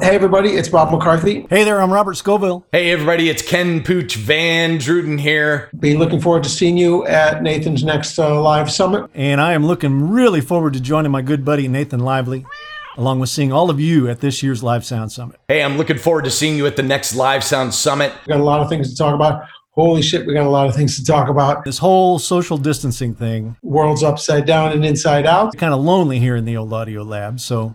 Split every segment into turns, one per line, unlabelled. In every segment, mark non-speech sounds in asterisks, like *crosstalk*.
Hey, everybody, it's Bob McCarthy.
Hey there, I'm Robert Scovill.
Hey, everybody, it's Ken Pooch Van Druten here.
Be looking forward to seeing you at Nathan's next uh, live summit.
And I am looking really forward to joining my good buddy Nathan Lively, along with seeing all of you at this year's Live Sound Summit.
Hey, I'm looking forward to seeing you at the next Live Sound Summit.
We got a lot of things to talk about. Holy shit, we got a lot of things to talk about.
This whole social distancing thing,
World's upside down and inside out.
kind of lonely here in the old audio lab. So,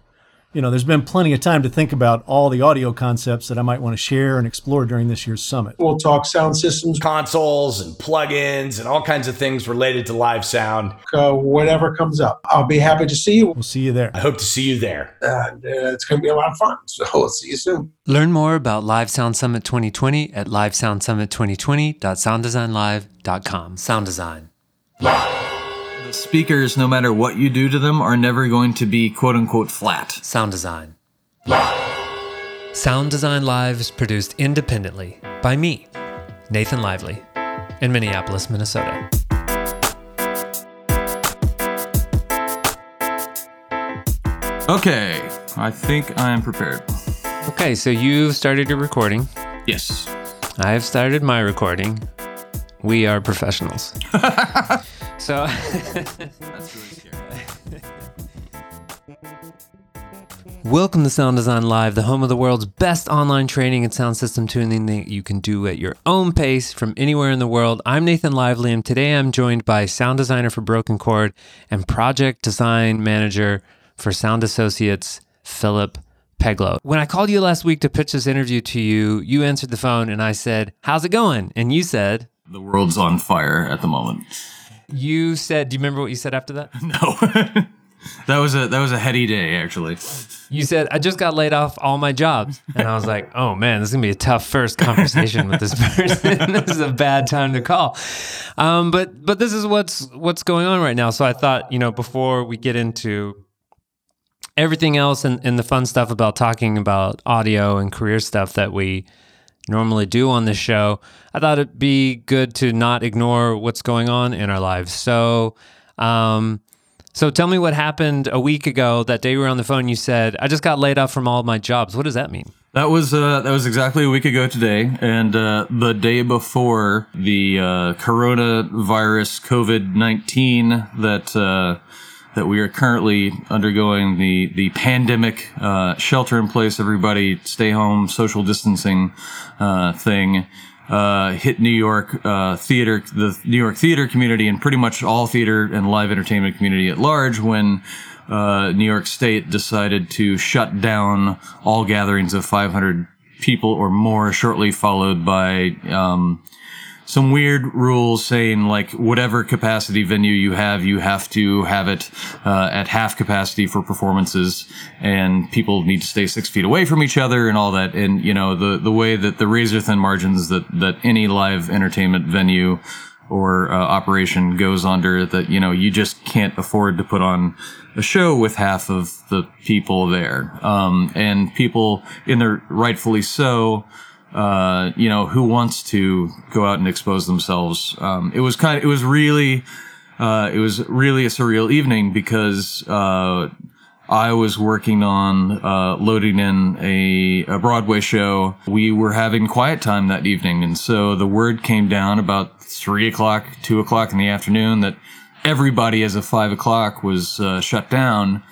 you know, there's been plenty of time to think about all the audio concepts that I might want to share and explore during this year's summit.
We'll talk sound systems,
Consoles and plugins and all kinds of things related to live sound.
uh, whatever comes up. I'll be happy to see you.
We'll see you there.
I hope to see you there.
Uh, it's going to be a lot of fun. *laughs* So we'll see you soon.
Learn more about Live Sound Summit 2020 at livesoundsummit2020.sounddesignlive.com. Sound Design.
The speakers, no matter what you do to them, are never going to be quote unquote flat.
Sound Design. Sound Design Live is produced independently by me, Nathan Lively, in Minneapolis, Minnesota.
Okay, I think I am prepared.
Okay, so you've started your recording.
Yes.
I have started my recording. We are professionals. *laughs* so, *laughs* welcome to Sound Design Live, the home of the world's best online training and sound system tuning that you can do at your own pace from anywhere in the world. I'm Nathan Lively, and today I'm joined by sound designer for Broken Chord and project design manager for Sound Associates, Philip Peglow. When I called you last week to pitch this interview to you, you answered the phone and I said, How's it going? And you said,
The world's on fire at the moment.
You said, Do you remember what you said after that? *laughs*
No. *laughs* that was a that was a heady day actually.
You said, I just got laid off all my jobs. And I was like, Oh man, this is gonna be a tough first conversation with this *laughs* person. this is a bad time to call. Um, but but this is what's what's going on right now. So I thought, you know, before we get into everything else and, and the fun stuff about talking about audio and career stuff that we normally do on this show, I thought it'd be good to not ignore what's going on in our lives. So, um, so tell me what happened a week ago. That day we were on the phone, you said, "I just got laid off from all of my jobs." What does that mean?
That was uh, that was exactly a week ago today, and uh, the day before the uh, coronavirus COVID nineteen that uh, that we are currently undergoing the the pandemic uh, shelter in place, everybody stay home, social distancing uh, thing. Uh, hit New York uh, theater, the New York theater community, and pretty much all theater and live entertainment community at large when uh, New York State decided to shut down all gatherings of 500 people or more, shortly followed by um, some weird rules saying like whatever capacity venue you have, you have to have it uh, at half capacity for performances, and people need to stay six feet away from each other and all that. And you know the the way that the razor thin margins that that any live entertainment venue or uh, operation goes under that you know you just can't afford to put on a show with half of the people there um, and people in their rightfully so uh, you know who wants to go out and expose themselves um, it was kind of it was really uh, it was really a surreal evening because uh, I was working on uh, loading in a, a Broadway show. We were having quiet time that evening, and so the word came down about three o'clock, two o'clock in the afternoon that everybody as of five o'clock was uh, shut down.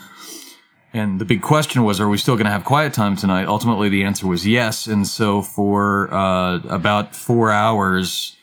And the big question was, are we still going to have quiet time tonight? Ultimately, the answer was yes. And so for uh, about four hours,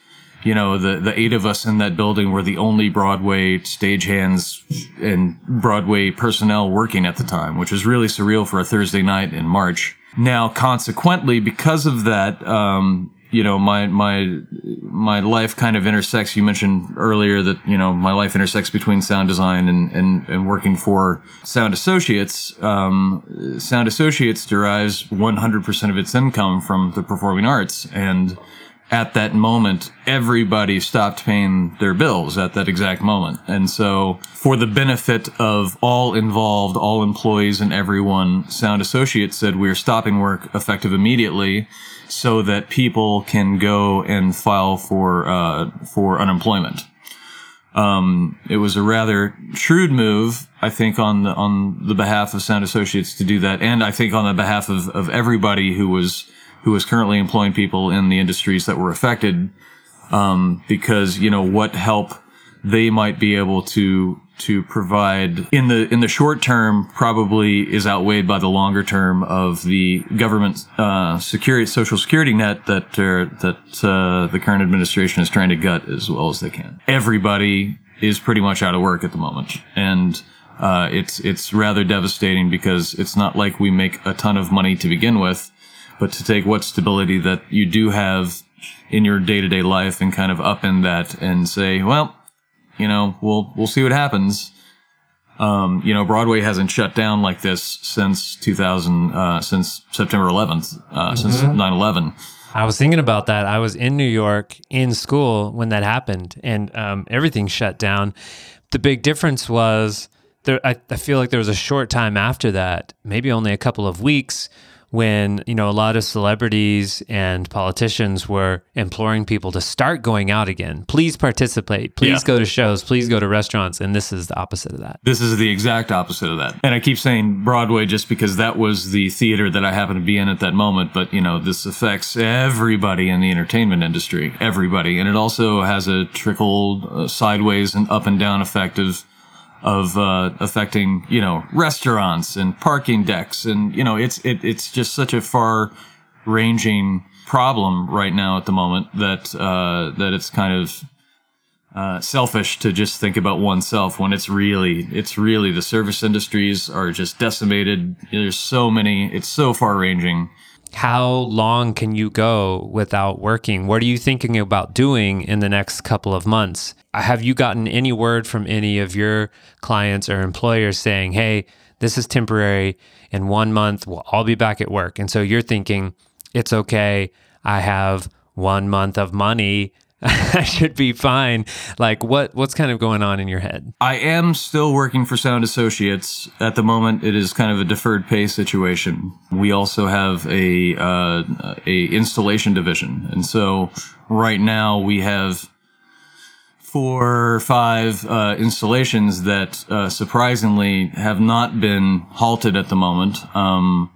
you know, the, the eight of us in that building were the only Broadway stagehands and Broadway personnel working at the time, which was really surreal for a Thursday night in March. Now, consequently, because of that, um, you know, my, my, my life kind of intersects. You mentioned earlier that, you know, my life intersects between sound design and, and, and working for Sound Associates. Um, sound Associates derives 100% of its income from the performing arts. And, at that moment, everybody stopped paying their bills at that exact moment. And so, for the benefit of all involved, all employees and everyone, Sound Associates said we're stopping work effective immediately so that people can go and file for, uh, for unemployment. Um, it was a rather shrewd move, I think, on the on the behalf of Sound Associates to do that, and I think on the behalf of, of everybody who was who was currently employing people in the industries that were affected, um, because you know what help they might be able to to provide in the in the short term probably is outweighed by the longer term of the government uh, security social security net that uh, that uh, the current administration is trying to gut as well as they can. Everybody is pretty much out of work at the moment, and uh, it's it's rather devastating because it's not like we make a ton of money to begin with, but to take what stability that you do have in your day to day life and kind of upend that and say, well you know, we'll we'll see what happens. Um, you know, Broadway hasn't shut down like this since 2000, uh, since September 11th, uh, since 9/11.
I was thinking about that. I was in New York in school when that happened, and um, everything shut down. The big difference was there. I, I feel like there was a short time after that, maybe only a couple of weeks, when you know a lot of celebrities and politicians were imploring people to start going out again. Please participate. Please
Yeah.
go to shows. Please go to restaurants. And this is the opposite of that.
This is the exact opposite of that. And I keep saying Broadway just because that was the theater that I happened to be in at that moment. But, you know, this affects everybody in the entertainment industry, everybody. And it also has a trickle uh, sideways and up and down effect of, of, uh, affecting, you know, restaurants and parking decks. And, you know, it's, it, it's just such a far ranging problem right now at the moment that, uh, that it's kind of, uh, selfish to just think about oneself when it's really it's really the service industries are just decimated there's so many it's so far ranging
How long can you go without working? What are you thinking about doing in the next couple of months? Uh, have you gotten any word from any of your clients or employers saying, hey, this is temporary. In one month, we'll all be back at work. And so you're thinking, it's okay. I have one month of money. *laughs* I should be fine. Like what what's kind of going on in your head?
i am still working for sound associates at the moment it is kind of a deferred pay situation we also have a uh, a installation division and so right now we have four or five uh, installations that uh, surprisingly have not been halted at the moment. Um,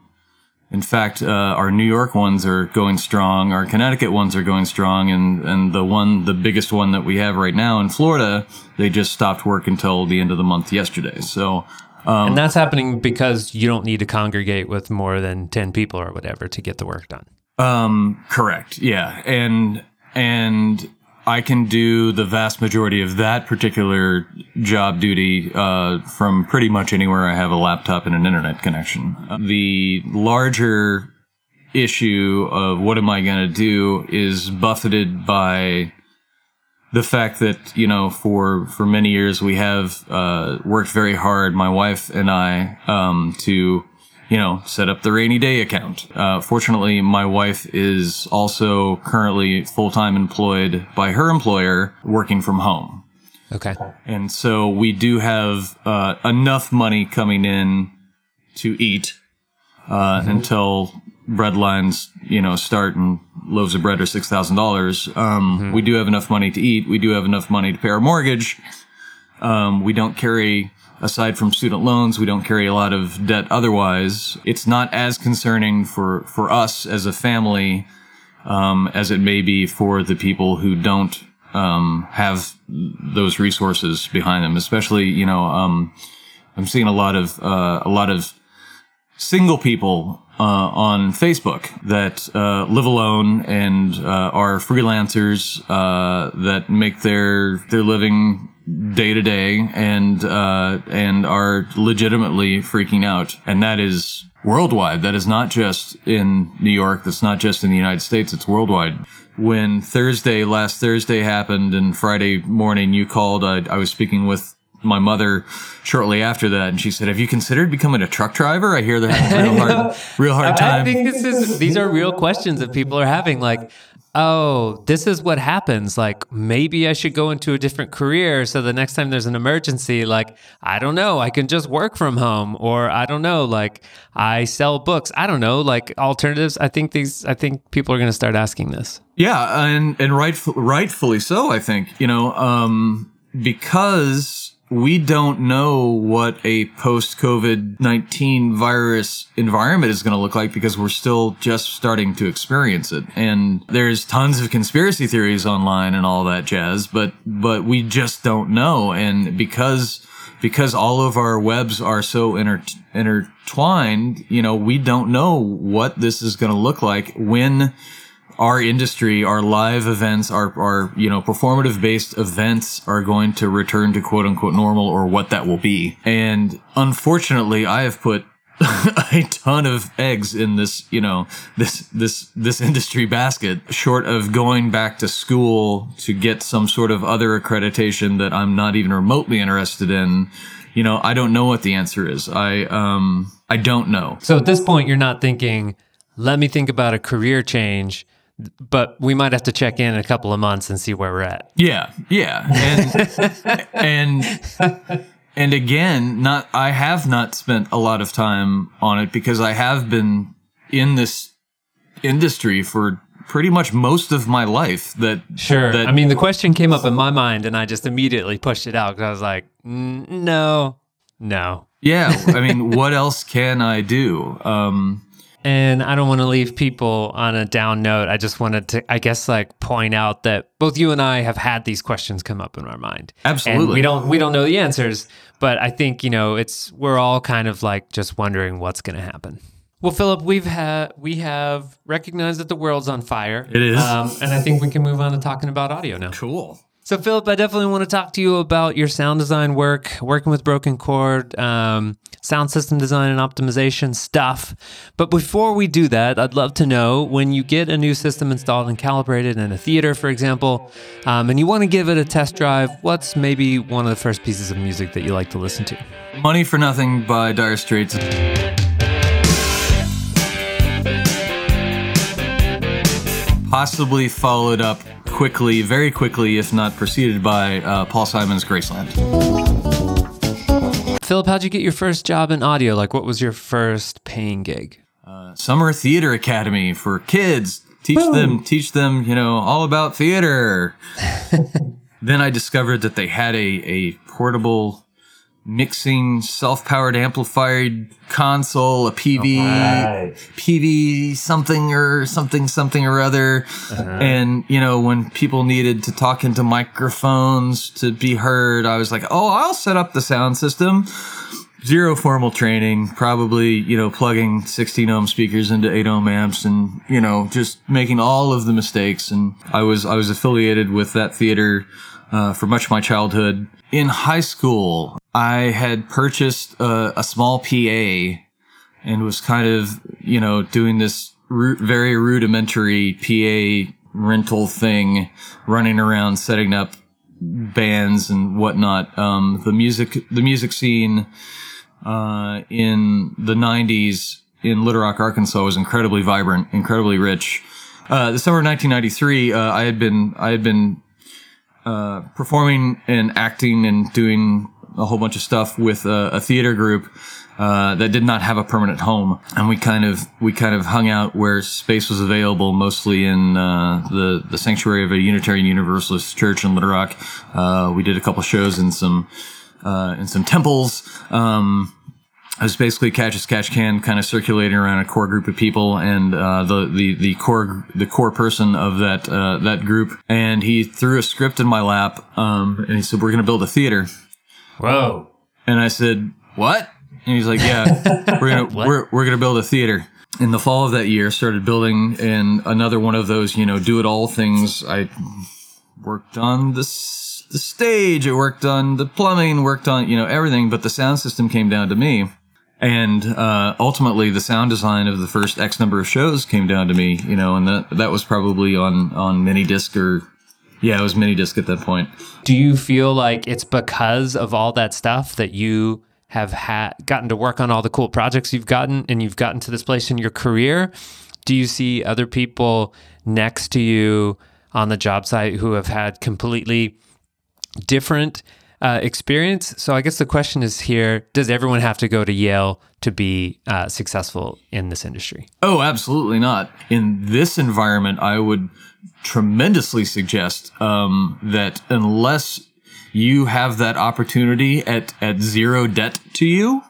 in fact, uh, our New York ones are going strong. Our Connecticut ones are going strong, and and the one, the biggest one that we have right now in Florida, they just stopped work until the end of the month yesterday. So. Um,
And that's happening because you don't need to congregate with more than 10 people or whatever to get the work done.
Um, correct. Yeah. And, and I can do the vast majority of that particular job duty, uh, from pretty much anywhere I have a laptop and an internet connection. The larger issue of what am I going to do is buffeted by the fact that you know for for many years we have uh, worked very hard my wife and i um, to you know set up the rainy day account uh, fortunately my wife is also currently full-time employed by her employer working from home
Okay.
and so we do have uh, enough money coming in to eat uh, until bread lines, you know, start and loaves of bread are six thousand dollars. Um, We do have enough money to eat. We do have enough money to pay our mortgage. Um, we don't carry, aside from student loans, we don't carry a lot of debt. Otherwise, it's not as concerning for for us as a family um, as it may be for the people who don't um, have those resources behind them. Especially, you know, um, I'm seeing a lot of uh, a lot of single people uh, on Facebook that uh, live alone and uh, are freelancers uh, that make their their living day to day and uh, and are legitimately freaking out, and that is worldwide. That is not just in New York. That's not just in the United States. It's worldwide. When Thursday, last Thursday happened, and Friday morning you called, I, I was speaking with my mother shortly after that, and she said, "Have you considered becoming a truck driver? I hear they're having a real hard, *laughs* real hard
I think this is these are real questions that people are having. Like, oh, this is what happens. Like, maybe I should go into a different career so the next time there's an emergency, like, I don't know, I can just work from home, or I don't know, like, I sell books. I don't know, like alternatives. I think these. I think people are going to start asking this.
Yeah, and and rightful, rightfully so. I think you know, um, because we don't know what a post COVID 19 virus environment is going to look like because we're still just starting to experience it. And there's tons of conspiracy theories online and all that jazz, but, but we just don't know. And because, because all of our webs are so inter- intertwined, you know, we don't know what this is going to look like when our industry, our live events, our, our, you know, performative based events are going to return to quote unquote normal or what that will be. And unfortunately, I have put *laughs* a ton of eggs in this, you know, this, this, this industry basket short of going back to school to get some sort of other accreditation that I'm not even remotely interested in. You know, I don't know what the answer is. I, um, I don't know.
So at this point, you're not thinking, let me think about a career change, but we might have to check in in a couple of months and see where we're at.
Yeah, yeah, and *laughs* and and again, not I have not spent a lot of time on it because I have been in this industry for pretty much most of my life. That
Sure.
that,
I mean, the question came up in my mind, and I just immediately pushed it out because I was like, "Mm, no, no.
yeah. I mean, what else can I do? Um,
And I don't want to leave people on a down note. I just wanted to, I guess, like point out that both you and I have had these questions come up in our mind. And
Absolutely.
we don't we don't know the answers, but I think you know it's we're all kind of like just wondering what's going to happen. Well, Philip, we've had we have recognized that the world's on fire.
It is.
um, and I think we can move on to talking about audio now.
cool.
So, Philip, I definitely want to talk to you about your sound design work, working with Broken Chord, um, sound system design and optimization stuff. But before we do that, I'd love to know when you get a new system installed and calibrated in a theater, for example, um, and you want to give it a test drive, what's maybe one of the first pieces of music that you like to listen to?
Money for Nothing by Dire Straits. Possibly followed up quickly, very quickly, if not preceded by uh, Paul Simon's Graceland.
Philip, how'd you get your first job in audio? Like, what was your first paying gig?
Summer Theater Academy for kids. Teach them, teach them, you know, all about theater. *laughs* then I discovered that they had a, a portable mixing self-powered amplified console, a PV, PV something or something, something or other. And, you know, when people needed to talk into microphones to be heard, I was like, oh, I'll set up the sound system zero formal training, probably, you know, plugging 16 ohm speakers into 8 ohm amps and, you know, just making all of the mistakes. And I was, I was affiliated with that theater, uh, for much of my childhood. In high school, I had purchased a, a small PA and was kind of, you know, doing this ru- very rudimentary PA rental thing, running around setting up bands and whatnot. Um, the music, the music scene, uh, in the 90s in Little Rock, Arkansas was incredibly vibrant, incredibly rich. Uh, the summer of 1993, uh, I had been, I had been, uh, performing and acting and doing a whole bunch of stuff with a, a theater group, uh, that did not have a permanent home. And we kind of, we kind of hung out where space was available, mostly in, uh, the, the sanctuary of a Unitarian Universalist church in Little Rock. Uh, we did a couple shows in some, uh, in some temples. Um, I was basically catch as catch can, kind of circulating around a core group of people, and uh, the the the core the core person of that uh, that group. And he threw a script in my lap, um, and he said, "We're going to build a theater."
Whoa.
And I said, "What?" And he's like, "Yeah, *laughs* we're gonna we're we're gonna build a theater." In the fall of that year, started building, and another one of those, you know, do it all things. I worked on the the stage, I worked on the plumbing, worked on you know everything, but the sound system came down to me. And uh, ultimately, the sound design of the first X number of shows came down to me, you know, and that that was probably on on mini disc or yeah, it was mini disc at that point.
Do you feel like it's because of all that stuff that you have had gotten to work on all the cool projects you've gotten and you've gotten to this place in your career? Do you see other people next to you on the job site who have had completely different uh, experience? So I guess the question is here: Does everyone have to go to Yale to be uh, successful in this industry?
Oh, absolutely not. In this environment, I would tremendously suggest um, that unless you have that opportunity at, at zero debt to you,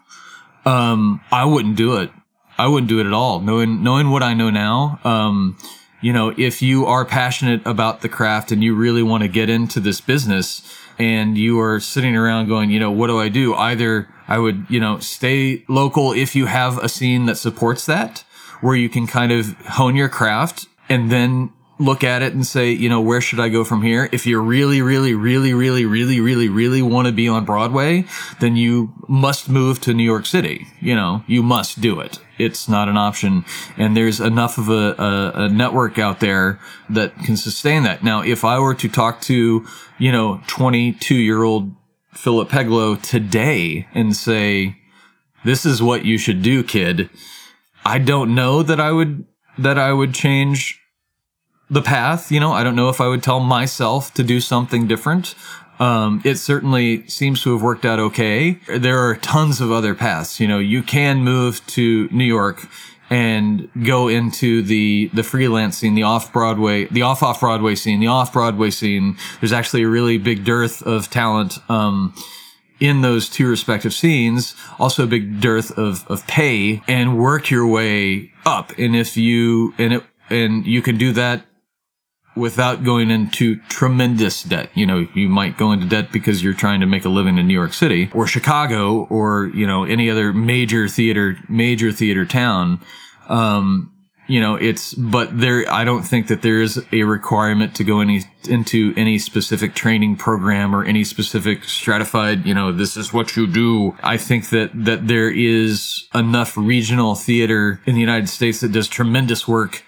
um, I wouldn't do it. I wouldn't do it at all. Knowing, knowing what I know now, um, you know, if you are passionate about the craft and you really want to get into this business and you are sitting around going, you know, what do I do? Either I would, you know, stay local if you have a scene that supports that, where you can kind of hone your craft and then look at it and say, you know, where should I go from here? If you really, really, really, really, really, really, really want to be on Broadway, then you must move to New York City. You know, you must do it. It's not an option. And there's enough of a, a, a network out there that can sustain that. Now, if I were to talk to, you know, 22 year old Philip Peglow today and say, this is what you should do, kid. I don't know that I would, that I would change the path. You know, I don't know if I would tell myself to do something different. Um, it certainly seems to have worked out okay. There are tons of other paths. You know, you can move to New York and go into the the freelance scene, the off Broadway, the off off Broadway scene, the off Broadway scene. There's actually a really big dearth of talent. Um, in those two respective scenes, also a big dearth of, of pay and work your way up. And if you, and it, and you can do that without going into tremendous debt. You know, you might go into debt because you're trying to make a living in New York City or Chicago or, you know, any other major theater, major theater town. Um, you know, it's, but there, I don't think that there is a requirement to go any, into any specific training program or any specific stratified, you know, this is what you do. I think that, that there is enough regional theater in the United States that does tremendous work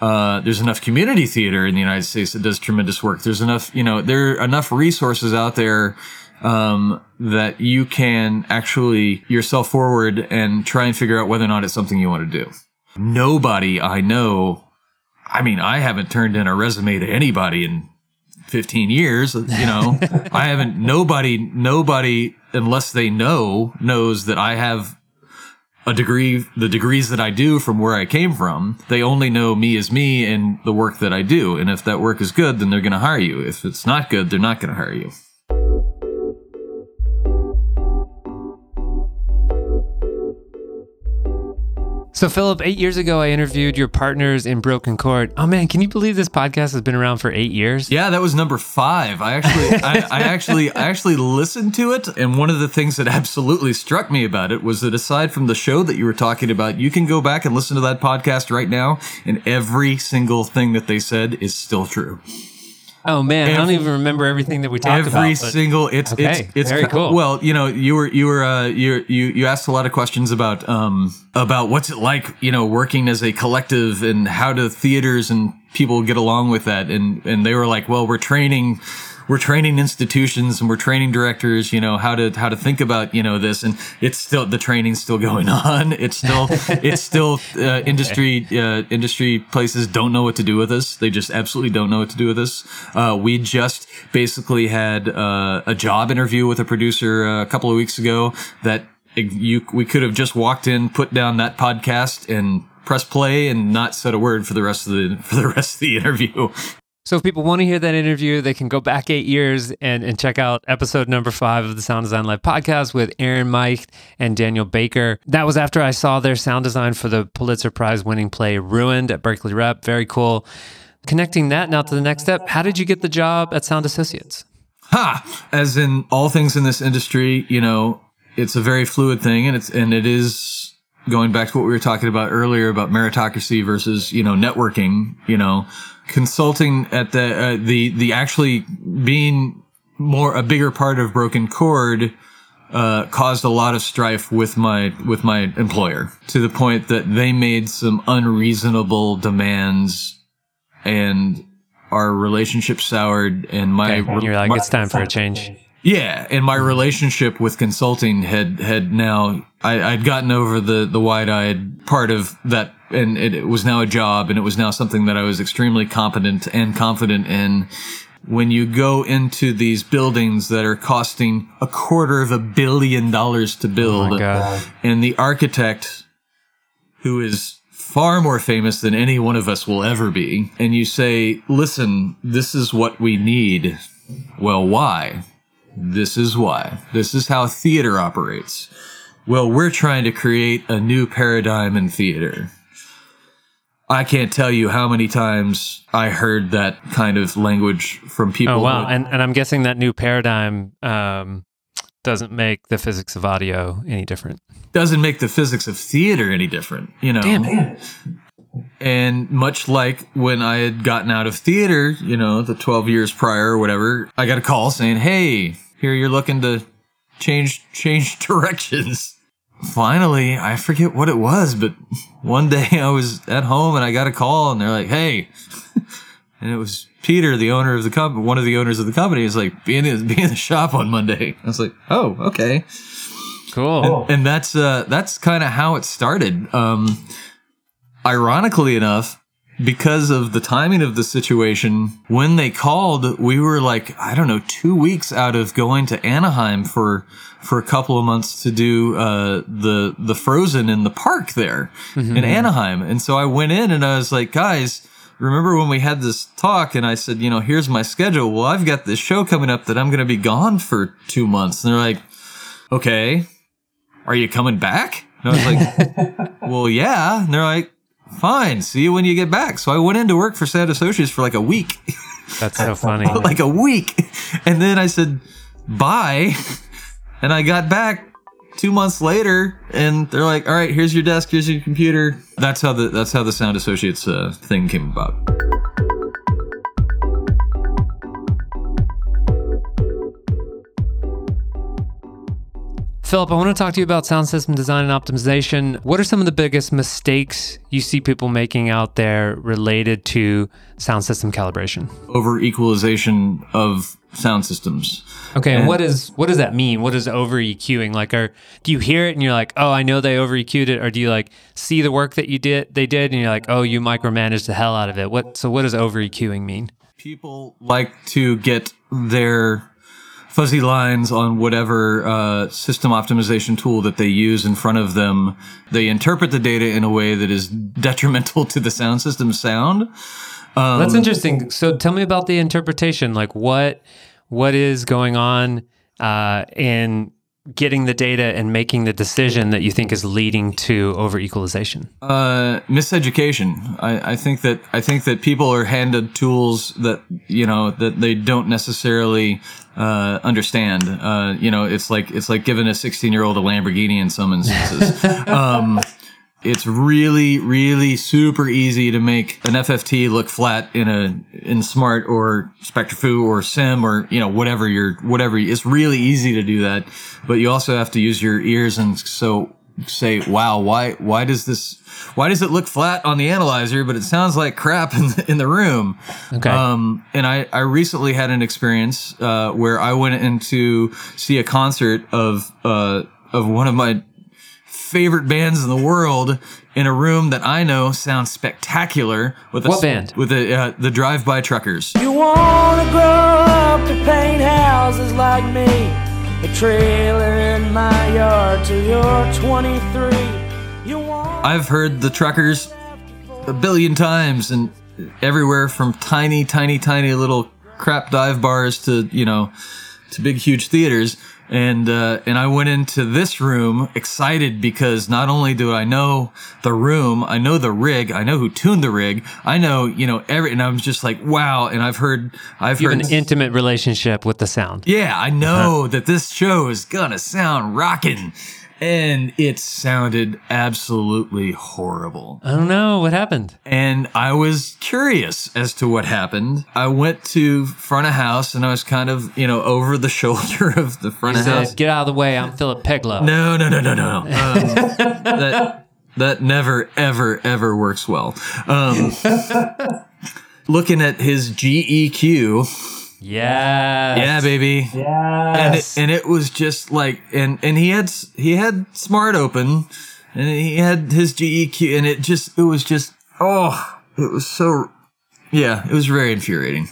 uh, there's enough community theater in the United States that does tremendous work. There's enough, you know, there are enough resources out there um, that you can actually yourself forward and try and figure out whether or not it's something you want to do. Nobody I know, I mean, I haven't turned in a resume to anybody in 15 years, you know, *laughs* I haven't, nobody, nobody, unless they know, knows that I have a degree, the degrees that I do from where I came from, they only know me as me and the work that I do. And if that work is good, then they're going to hire you. If it's not good, they're not going to hire you.
So, Philip, eight years ago, I interviewed your partners in Broken Chord. Oh man, can you believe this podcast has been around for eight years?
Yeah, that was number five. I actually, I, I actually, I actually listened to it, and one of the things that absolutely struck me about it was that aside from the show that you were talking about, you can go back and listen to that podcast right now, and every single thing that they said is still true.
Oh man, I don't even remember everything that we talked
Every
about. Every
single, it's
Okay,
it's it's
very cool.
Well, you know, you were you were uh, you you you asked a lot of questions about um about what's it like, you know, working as a collective and how do theaters and people get along with that, and and they were like, well, we're training. We're training institutions and we're training directors, you know, how to how to think about, you know, this, and it's still the training's still going *laughs* on. It's still it's still uh, industry uh, industry places don't know what to do with us. They just absolutely don't know what to do with us. Uh, we just basically had uh, a job interview with a producer uh, a couple of weeks ago that you we could have just walked in, put down that podcast, and press play, and not said a word for the rest of the for the rest of the interview.
So if people want to hear that interview, they can go back eight years and, and check out episode number five of the Sound Design Live podcast with Aaron Meicht and Daniel Baker. That was after I saw their sound design for the Pulitzer Prize winning play Ruined at Berkeley Rep. Very cool. Connecting that now to the next step, how did you get the job at Sound Associates?
Ha! As in all things in this industry, you know, it's a very fluid thing, and it's and it is going back to what we were talking about earlier about meritocracy versus you know networking. You know, consulting at the uh, the the actually being more a bigger part of Broken Chord uh, caused a lot of strife with my with my employer to the point that they made some unreasonable demands and our relationship soured and my
And you're like,
my-
it's time for a change.
yeah, and my relationship with consulting had had now I, I'd gotten over the the wide eyed part of that, and it, it was now a job, and it was now something that I was extremely competent and confident in. When you go into these buildings that are costing a quarter of a billion dollars to build,
Oh
and the architect who is far more famous than any one of us will ever be, and you say, listen, this is what we need. Well, why? This is why. This is how theater operates. Well, we're trying to create a new paradigm in theater. I can't tell you how many times I heard that kind of language from people.
Oh wow! And and I'm guessing that new paradigm um, doesn't make the physics of audio any different.
doesn't make the physics of theater any different, you know.
Damn it!
And much like when I had gotten out of theater, you know, the 12 years prior or whatever, I got a call saying, "Hey, here you're looking to change change *laughs* directions." Finally, I forget what it was, but *laughs* one day I was at home and I got a call and they're like, "Hey," *laughs* and it was Peter, the owner of the company, one of the owners of the company, is like, "Be in, be in the shop on Monday." *laughs* I was like, "Oh, okay."
Cool.
and that's uh that's kind of how it started um ironically enough because of the timing of the situation when they called we were like i don't know 2 weeks out of going to anaheim for for a couple of months to do uh the the frozen in the park there in anaheim. And so i went in and i was like guys remember when we had this talk? And i said you know here's my schedule. Well i've got this show coming up that i'm going to be gone for 2 months. And they're like okay. Are you coming back? And I was like, *laughs* well, yeah. And they're like, fine, see you when you get back. So I went into work for Sound Associates for like a week, *laughs*
That's so *laughs* funny.
like a week. And then I said, bye. *laughs* And I got back two months later and they're like, all right, here's your desk, here's your computer. That's how the, that's how the Sound Associates uh, thing came about.
Philip, I want to talk to you about sound system design and optimization. What are some of the biggest mistakes you see people making out there related to sound system calibration?
Over equalization of sound systems.
Okay, and what is what does that mean? What is over EQing? Like, are do you hear it and you're like, oh, I know they over EQ'd it, or do you like see the work that you did they did and you're like, oh, you micromanaged the hell out of it? What so what does over EQing mean?
people like to get their fuzzy lines on whatever uh, system optimization tool that they use in front of them. They interpret the data in a way that is *laughs* detrimental to the sound system's sound. Um,
That's interesting. So tell me about the interpretation. Like what what is going on uh, in getting the data and making the decision that you think is leading to over equalization?
uh, miseducation. I, I think that I think that people are handed tools that you know that they don't necessarily uh, understand. Uh, you know, it's like it's like giving a 16 year old a Lamborghini in some instances. *laughs* um, it's really, really super easy to make an FFT look flat in a in Smaart or SpectraFoo or Sim or you know whatever you're whatever. It's really easy to do that, but you also have to use your ears and so say, "Wow, why why does this why does it look flat on the analyzer, but it sounds like crap in the, in the room?"
Okay.
Um, and I, I recently had an experience uh, where I went in to see a concert of uh, of one of my favorite bands in the world in a room that I know sounds spectacular. With a,
What band?
With the uh, the Drive By Truckers.
You wanna grow up to paint houses like me? A trailer in my yard till you're 23. You want
I've heard the Truckers a billion times and everywhere from tiny, tiny, tiny little crap dive bars to you know to big, huge theaters. And uh, and I went into this room excited because not only do I know the room, I know the rig, I know who tuned the rig, I know you know every, and I'm just like wow. And I've heard, I've
you
heard
an intimate relationship with the sound.
yeah, I know that this show is gonna sound rocking. And it sounded absolutely horrible.
I don't know what happened.
And I was curious as to what happened. I went to front of house and I was kind of, you know, *laughs* over the shoulder of the front
He
of house.
said, "Get out of the way. I'm Philip Peglow."
No, no, no, no, no. *laughs* Um, that that never, ever, ever works well. Um, *laughs* looking at his GEQ,
Yes.
yeah, baby, and it, and it was just like, and and he had he had Smaart open, and he had his GEQ, and it just it was just oh, it was so, yeah, it was very infuriating,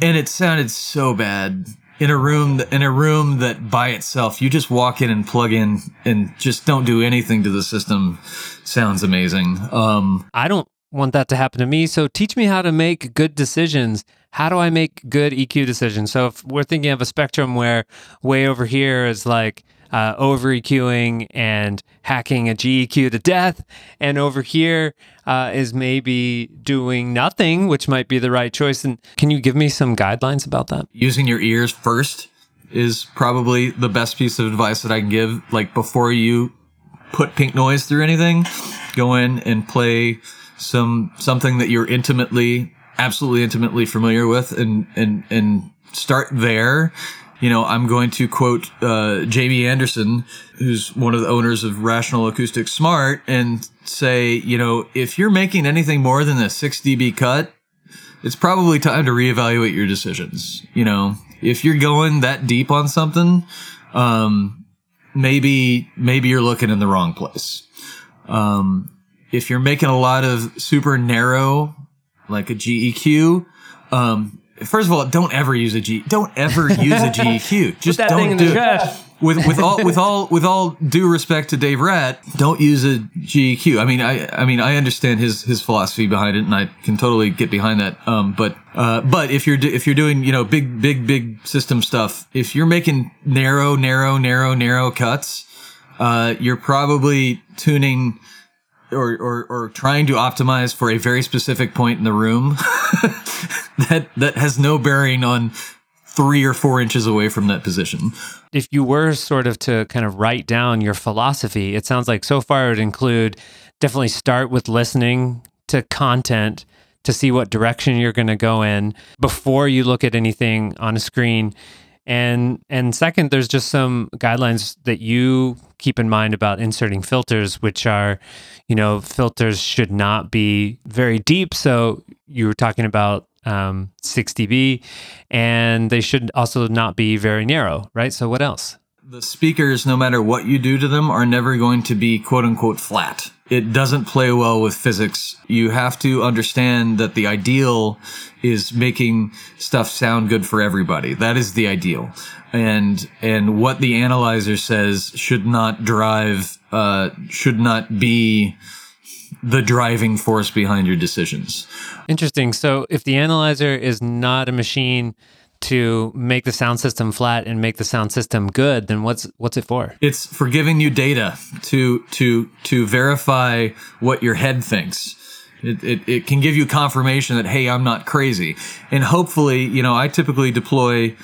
and it sounded so bad in a room in a room that by itself you just walk in and plug in and just don't do anything to the system. Sounds amazing. Um
I don't want that to happen to me. So teach me how to make good decisions how do I make good EQ decisions? So if we're thinking of a spectrum where way over here is like uh, over EQing and hacking a GEQ to death, and over here uh, is maybe doing nothing, which might be the right choice. And can you give me some guidelines about that?
using your ears first is probably the best piece of advice that I can give. Like before you put pink noise through anything, go in and play some something that you're intimately, absolutely intimately familiar with, and and and start there. You know, I'm going to quote uh, Jamie Anderson, who's one of the owners of Rational Acoustic Smaart, and say, you know, if you're making anything more than a 6 dB cut, it's probably time to reevaluate your decisions. You know, if you're going that deep on something, um, maybe maybe you're looking in the wrong place. Um, if you're making a lot of super narrow, like a GEQ, um, first of all, don't ever use a G. Don't ever use a GEQ. *laughs* Just
that
don't
thing in
do
the
it. With with all with all with all due respect to Dave Rat, don't use a GEQ. I mean, I I mean, I understand his his philosophy behind it, and I can totally get behind that. Um, but uh, but if you're if you're doing you know big big big system stuff, if you're making narrow narrow narrow narrow cuts, uh, you're probably tuning or, or, or trying to optimize for a very specific point in the room *laughs* that that has no bearing on three or four inches away from that position.
if you were sort of to kind of write down your philosophy, it sounds like so far it would include definitely start with listening to content to see what direction you're going to go in before you look at anything on a screen. And and second, there's just some guidelines that you keep in mind about inserting filters, which are, you know, filters should not be very deep. So you were talking about um, 6 dB, and they should also not be very narrow, right? So what else?
The speakers, no matter what you do to them, are never going to be quote unquote flat. It doesn't play well with physics. You have to understand that the ideal is making stuff sound good for everybody. That is the ideal. And, and what the analyzer says should not drive, uh, should not be the driving force behind your decisions.
Interesting. So if the analyzer is not a machine to make the sound system flat and make the sound system good, then what's what's it for?
It's for giving you data to to to verify what your head thinks. It, it, it can give you confirmation that hey, I'm not crazy, and hopefully, you know, I typically deploy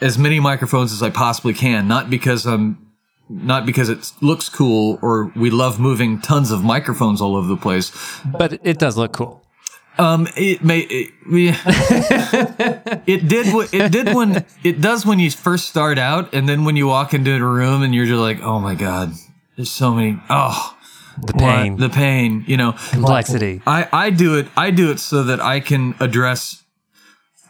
as many microphones as I possibly can, not because I'm not because it looks cool or we love moving tons of microphones all over the place.
But it does look cool.
Um, it may it, yeah. *laughs* it did it did when it does when you first start out, and then when you walk into a room and you're just like, oh my god, there's so many oh
The
what?
pain,
the pain, you know.
complexity.
I I do it I do it so that I can address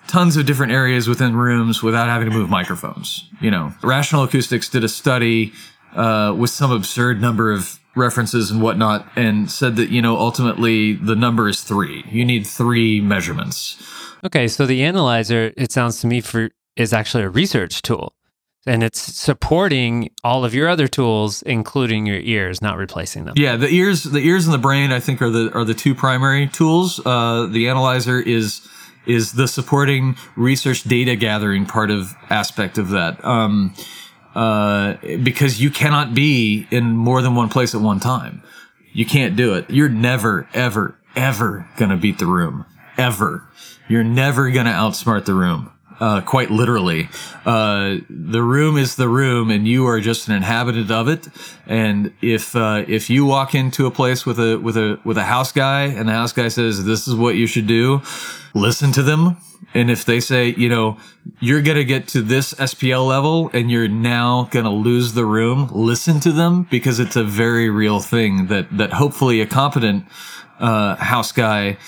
tons of different areas within rooms without having to move microphones. You know, Rational Acoustics did a study uh, with some absurd number of references and whatnot, and said that you know ultimately the number is three. You need three measurements.
Okay, so the analyzer, it sounds to me for is actually a research tool. And it's supporting all of your other tools, including your ears, not replacing them.
Yeah, the ears, the ears and the brain, I think are the are the two primary tools. Uh, the analyzer is is the supporting research data gathering part of aspect of that. Um, uh, because you cannot be in more than one place at one time. You can't do it. You're never, ever, ever gonna beat the room. Ever. You're never gonna outsmart the room. Uh, quite literally. Uh, the room is the room and you are just an inhabitant of it. And if, uh, if you walk into a place with a, with a, with a house guy and the house guy says, this is what you should do, listen to them. And if they say, you know, you're going to get to this SPL level and you're now going to lose the room, listen to them because it's a very real thing that, that hopefully a competent, uh, house guy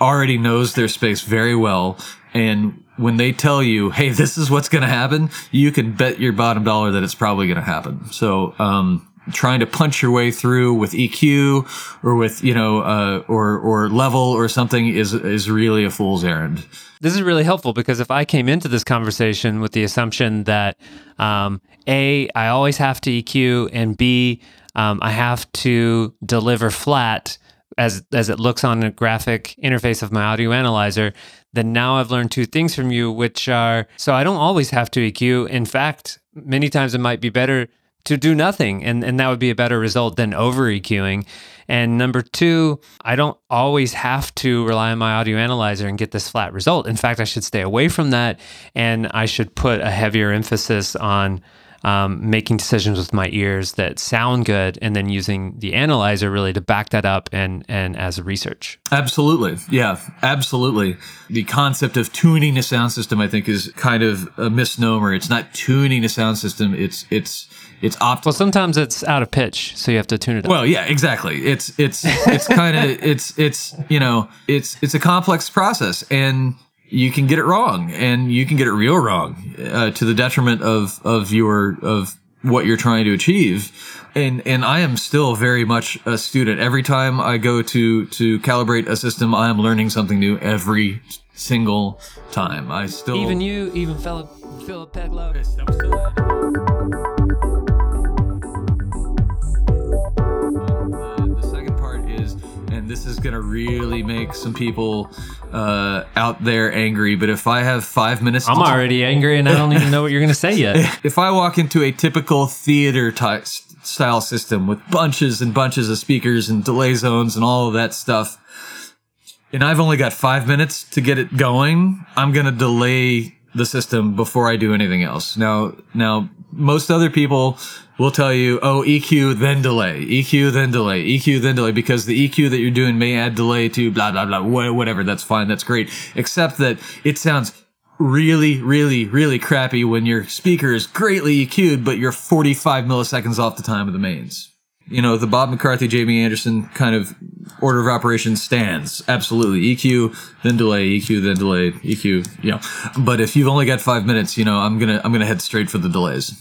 already knows their space very well. And when they tell you, hey, *laughs* this is what's going to happen, you can bet your bottom dollar that it's probably going to happen. So, um, trying to punch your way through with EQ or with, you know, uh, or, or level or something is, is really a fool's errand.
This is really helpful because if I came into this conversation with the assumption that um, A, I always have to EQ, and B, um, I have to deliver flat as as it looks on the graphic interface of my audio analyzer, then now I've learned two things from you, which are so I don't always have to EQ. In fact, many times it might be better to do nothing and, and that would be a better result than over EQing. And number two, I don't always have to rely on my audio analyzer and get this flat result. In fact, I should stay away from that and I should put a heavier emphasis on um, making decisions with my ears that sound good and then using the analyzer really to back that up and and as research
Absolutely. Yeah, absolutely. The concept of tuning a sound system, I think, is kind of a misnomer. It's not tuning a sound system. It's, it's, it's optimal.
well sometimes it's out of pitch so you have to tune it up
Well, yeah, exactly. It's it's it's kind of it's it's you know it's it's a complex process, and you can get it wrong, and you can get it real wrong uh, to the detriment of of your of what you're trying to achieve. And and I am still very much a student. Every time I go to to calibrate a system, I am learning something new every single time. I still
even you even Philip Philip Peglow
and this is gonna really make some people uh, out there angry. But if I have five minutes,
I'm already angry and I don't even know what you're gonna say yet *laughs*
If I walk into a typical theater type style system with bunches and bunches of speakers and delay zones and all of that stuff, and I've only got five minutes to get it going, I'm gonna delay the system before I do anything else. Now, now most other people will tell you, oh, EQ then delay, EQ then delay, EQ then delay, because the EQ that you're doing may add delay to blah blah blah, wha- whatever. That's fine, that's great. Except that it sounds really, really, really crappy when your speaker is greatly EQ'd, but you're 45 milliseconds off the time of the mains. You know, the Bob McCarthy, Jamie Anderson kind of order of operations stands. Absolutely. EQ, then delay, EQ, then delay, EQ, you know. But if you've only got five minutes, you know, I'm gonna, I'm gonna head straight for the delays.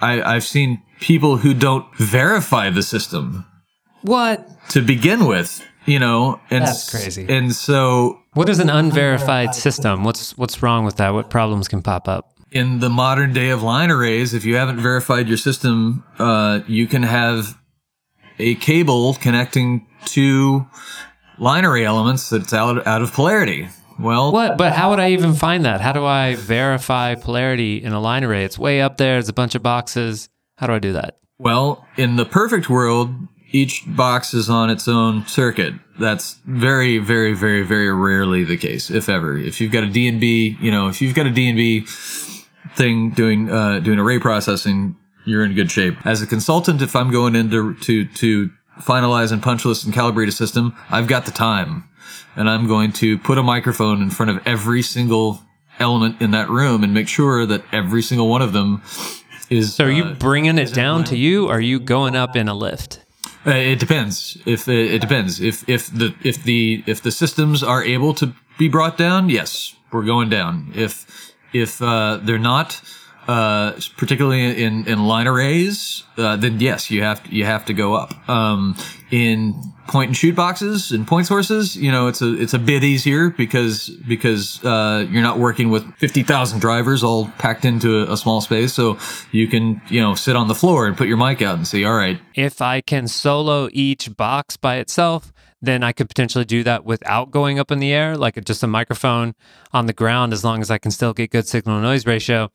I, I've seen people who don't verify the system
what
to begin with, you know, and
That's crazy.
And so
what is an unverified system what's what's wrong with that what problems can pop up
in the modern day of line arrays, if you haven't verified your system, uh, you can have a cable connecting two line array elements that's out, out of polarity. Well,
What? But how would I even find that? How do I verify polarity in a line array? It's way up there. It's a bunch of boxes. How do I do that?
Well, in the perfect world, each box is on its own circuit. That's very, very, very, very rarely the case, if ever. If you've got a DNB, you know, if you've got a DNB thing doing uh, doing array processing, you're in good shape. As a consultant, if I'm going in to to, to finalize and punch list and calibrate a system, I've got the time, and I'm going to put a microphone in front of every single element in that room and make sure that every single one of them is.
So are you
uh,
bringing it down to you? Or are you going up in a lift?
Uh, it depends. If it, it depends. If if the if the if the systems are able to be brought down, yes, we're going down. If if uh, they're not, uh, particularly in in line arrays, uh, then yes, you have to, you have to go up. Um, in point and shoot boxes and point sources, you know, it's a it's a bit easier because because uh, you're not working with fifty thousand drivers all packed into a, a small space, so you can you know sit on the floor and put your mic out and say, all right,
If I can solo each box by itself, then I could potentially do that without going up in the air, like just a microphone on the ground, as long as I can still get good signal noise ratio.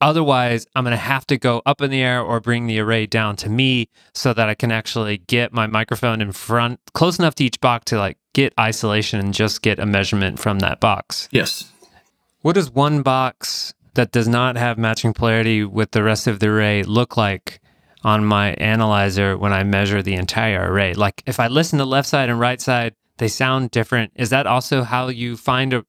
Otherwise, I'm going to have to go up in the air or bring the array down to me so that I can actually get my microphone in front, close enough to each box to like get isolation and just get a measurement from that box.
yes.
What does one box that does not have matching polarity with the rest of the array look like on my analyzer when I measure the entire array? Like if I listen to left side and right side, they sound different. Is that also how you find a,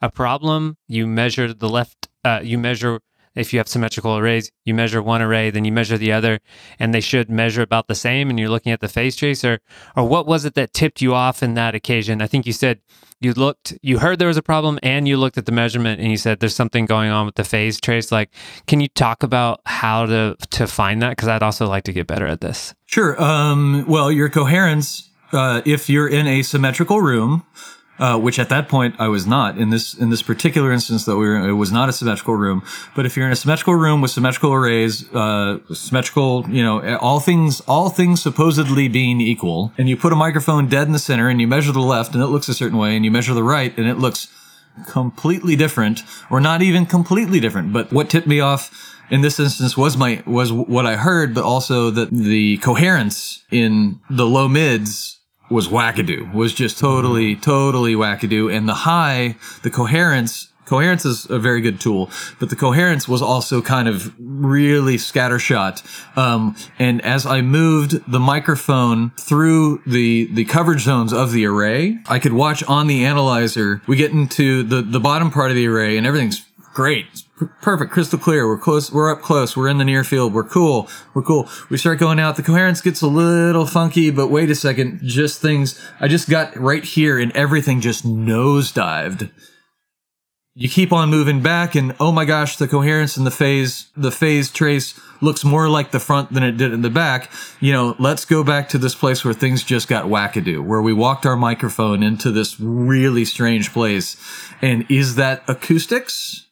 a problem? You measure the left, uh, you measure if you have symmetrical arrays, you measure one array, then you measure the other, and they should measure about the same. And you're looking at the phase trace, or or what was it that tipped you off in that occasion? I think you said you looked, you heard there was a problem, and you looked at the measurement, and you said there's something going on with the phase trace. Like, can you talk about how to to find that? Because I'd also like to get better at this.
Sure. Um, well, your coherence, uh, if you're in a symmetrical room, uh, which at that point I was not in this in this particular instance that we were it was not a symmetrical room. But if you're in a symmetrical room with symmetrical arrays, uh, symmetrical, you know, all things all things supposedly being equal, and you put a microphone dead in the center, and you measure the left, and it looks a certain way, and you measure the right, and it looks completely different, or not even completely different. But what tipped me off in this instance was my was what I heard, but also that the coherence in the low mids was wackadoo, was just totally, totally wackadoo. And the high, the coherence, coherence is a very good tool, but the coherence was also kind of really scattershot. Um, and as I moved the microphone through the, the coverage zones of the array, I could watch on the analyzer. We get into the, the bottom part of the array and everything's great. It's perfect, crystal clear. We're close. We're up close. We're in the near field. We're cool. We're cool. We start going out. The coherence gets a little funky, but wait a second. Just things. I just got right here and everything just nosedived. You keep on moving back and oh my gosh, the coherence and the phase, the phase trace looks more like the front than it did in the back. You know, let's go back to this place where things just got wackadoo, where we walked our microphone into this really strange place. And is that acoustics?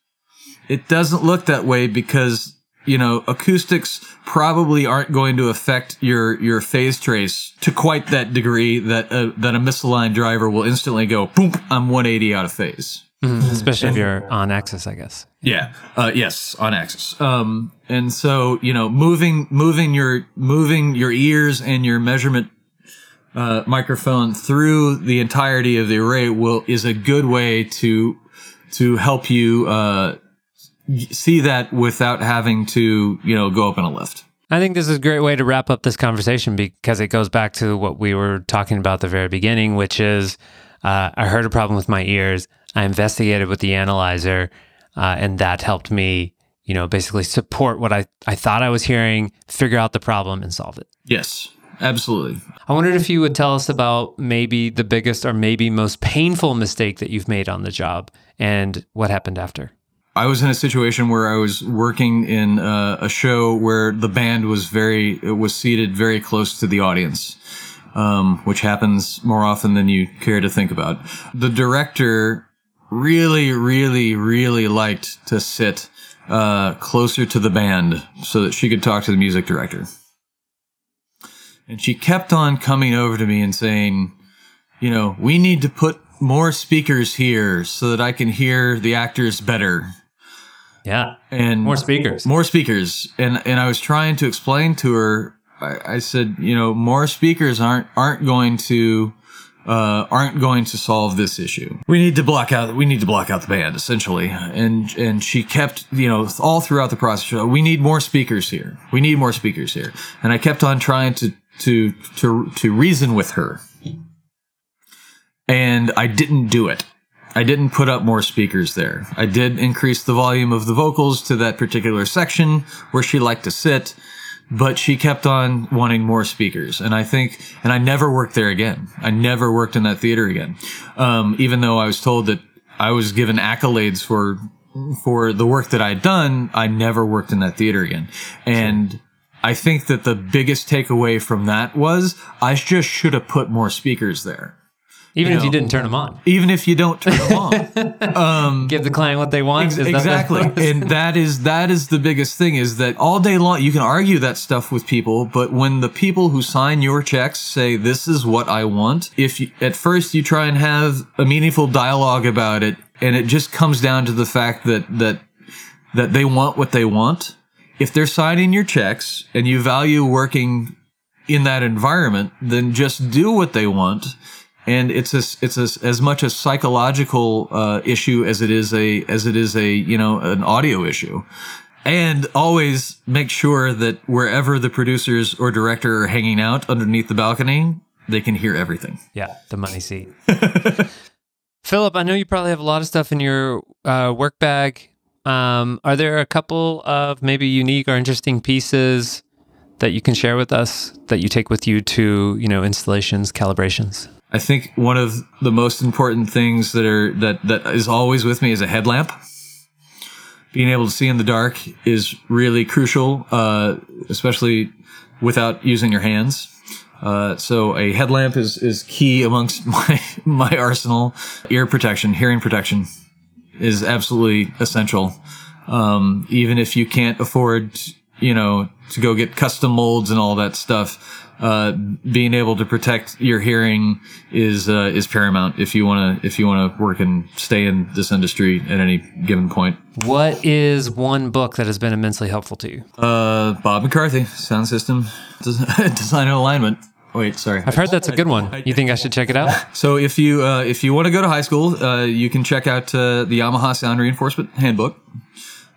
It doesn't look that way because you know acoustics probably aren't going to affect your your phase trace to quite that degree that uh, that a misaligned driver will instantly go boom I'm 180 out of phase.
Especially if you're on axis, I guess.
Yeah. Uh, yes, on axis. Um, and so you know, moving moving your moving your ears and your measurement uh, microphone through the entirety of the array will is a good way to to help you uh, see that without having to you know go up in a lift.
I think this is a great way to wrap up this conversation because it goes back to what we were talking about at the very beginning, which is uh, I heard a problem with my ears. I investigated with the analyzer, uh, and that helped me, you know, basically support what I, I thought I was hearing, figure out the problem, and solve it.
Yes, absolutely.
I wondered if you would tell us about maybe the biggest or maybe most painful mistake that you've made on the job and what happened after.
I was in a situation where I was working in uh, a show where the band was very was seated very close to the audience, um, which happens more often than you care to think about. The director really, really, really liked to sit uh, closer to the band so that she could talk to the music director, and she kept on coming over to me and saying, "You know, we need to put." More speakers here so that I can hear the actors better
Yeah.
and
More speakers.
more speakers and and i was trying to explain to her i, I said you know more speakers aren't aren't going to uh, aren't going to solve this issue. We need to block out. We need to block out the band, essentially. And and she kept, you know, all throughout the process. We need more speakers here. We need more speakers here. And I kept on trying to to to to reason with her. And I didn't do it. I didn't put up more speakers there. I did increase the volume of the vocals to that particular section where she liked to sit, but she kept on wanting more speakers. And I think, and I never worked there again. I never worked in that theater again. Um, even though I was told that I was given accolades for, for the work that I'd done, I never worked in that theater again. And I think that the biggest takeaway from that was I just should have put more speakers there.
Even
You
if you didn't turn them on,
Even if you don't turn them on. *laughs* Um,
give the client what they want.
Ex-
Is that
exactly *laughs* and that is that is the biggest thing is that all day long you can argue that stuff with people but when the people who sign your checks say this is what i want if you, at first you try and have a meaningful dialogue about it and it just comes down to the fact that that that they want what they want if they're signing your checks and you value working in that environment then just do what they want and it's a, it's a, as much a psychological uh, issue as it is a as it is a you know an audio issue and always make sure that wherever the producers or director are hanging out underneath the balcony they can hear everything
Yeah, the money seat. *laughs* Philip, I know you probably have a lot of stuff in your uh, work bag. Um, are there a couple of maybe unique or interesting pieces that you can share with us that you take with you to, you know, installations, calibrations?
I think one of the most important things that are that that is always with me is a headlamp being able to see in the dark is really crucial uh, especially without using your hands Uh, so a headlamp is, is key amongst *laughs* my, my arsenal. Ear protection, hearing protection is absolutely essential. Um, even if you can't afford, you know, to go get custom molds and all that stuff, uh, being able to protect your hearing is uh, is paramount if you want to if you want to work and stay in this industry at any given point.
What is one book that has been immensely helpful to you?
Uh, Bob McCarthy, sound system, *laughs* design and alignment. Wait, sorry.
I've heard that's a good one. You think I should check it out? *laughs*
So if you uh, if you want to go to high school, uh, you can check out uh, the Yamaha Sound Reinforcement Handbook.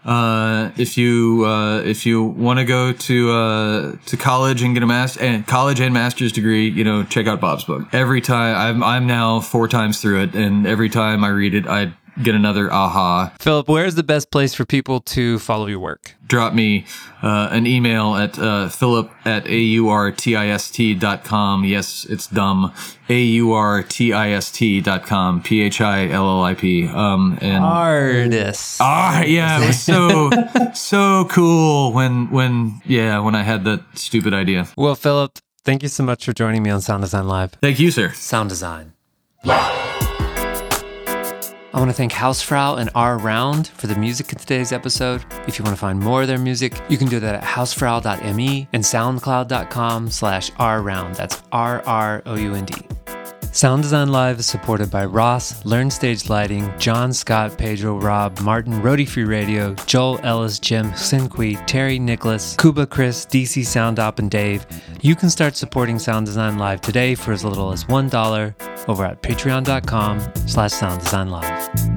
Uh, if you uh, if you want to go to uh, to college and get a master and college and master's degree, you know, check out Bob's book. Every time I'm I'm now four times through it, and every time I read it, I get another aha.
Philip, where is the best place for people to follow your work?
Drop me uh, an email at uh, philip at aurtist dot com. Yes, it's dumb. A-U-R-T-I-S-T dot com. P-H-I-L-L-I-P. Um, and
Artists.
Ah, yeah, it was so *laughs* so cool when when yeah when I had that stupid idea.
Well, Philip, thank you so much for joining me on Sound Design Live.
Thank you, sir.
Sound Design. I want to thank Hausfrau and R Round for the music in today's episode. If you want to find more of their music, you can do that at hausfrau.me and soundcloud.com slash rround. That's R-R-O-U-N-D. Sound Design Live is supported by Ross, Learn Stage Lighting, John Scott, Pedro, Rob, Martin, Roadie Free Radio, Joel Ellis, Jim, Sinqui, Terry, Nicholas, Kuba, Chris, DC Sound Op, and Dave. You can start supporting Sound Design Live today for as little as $1 over at patreon.com slash sound design live.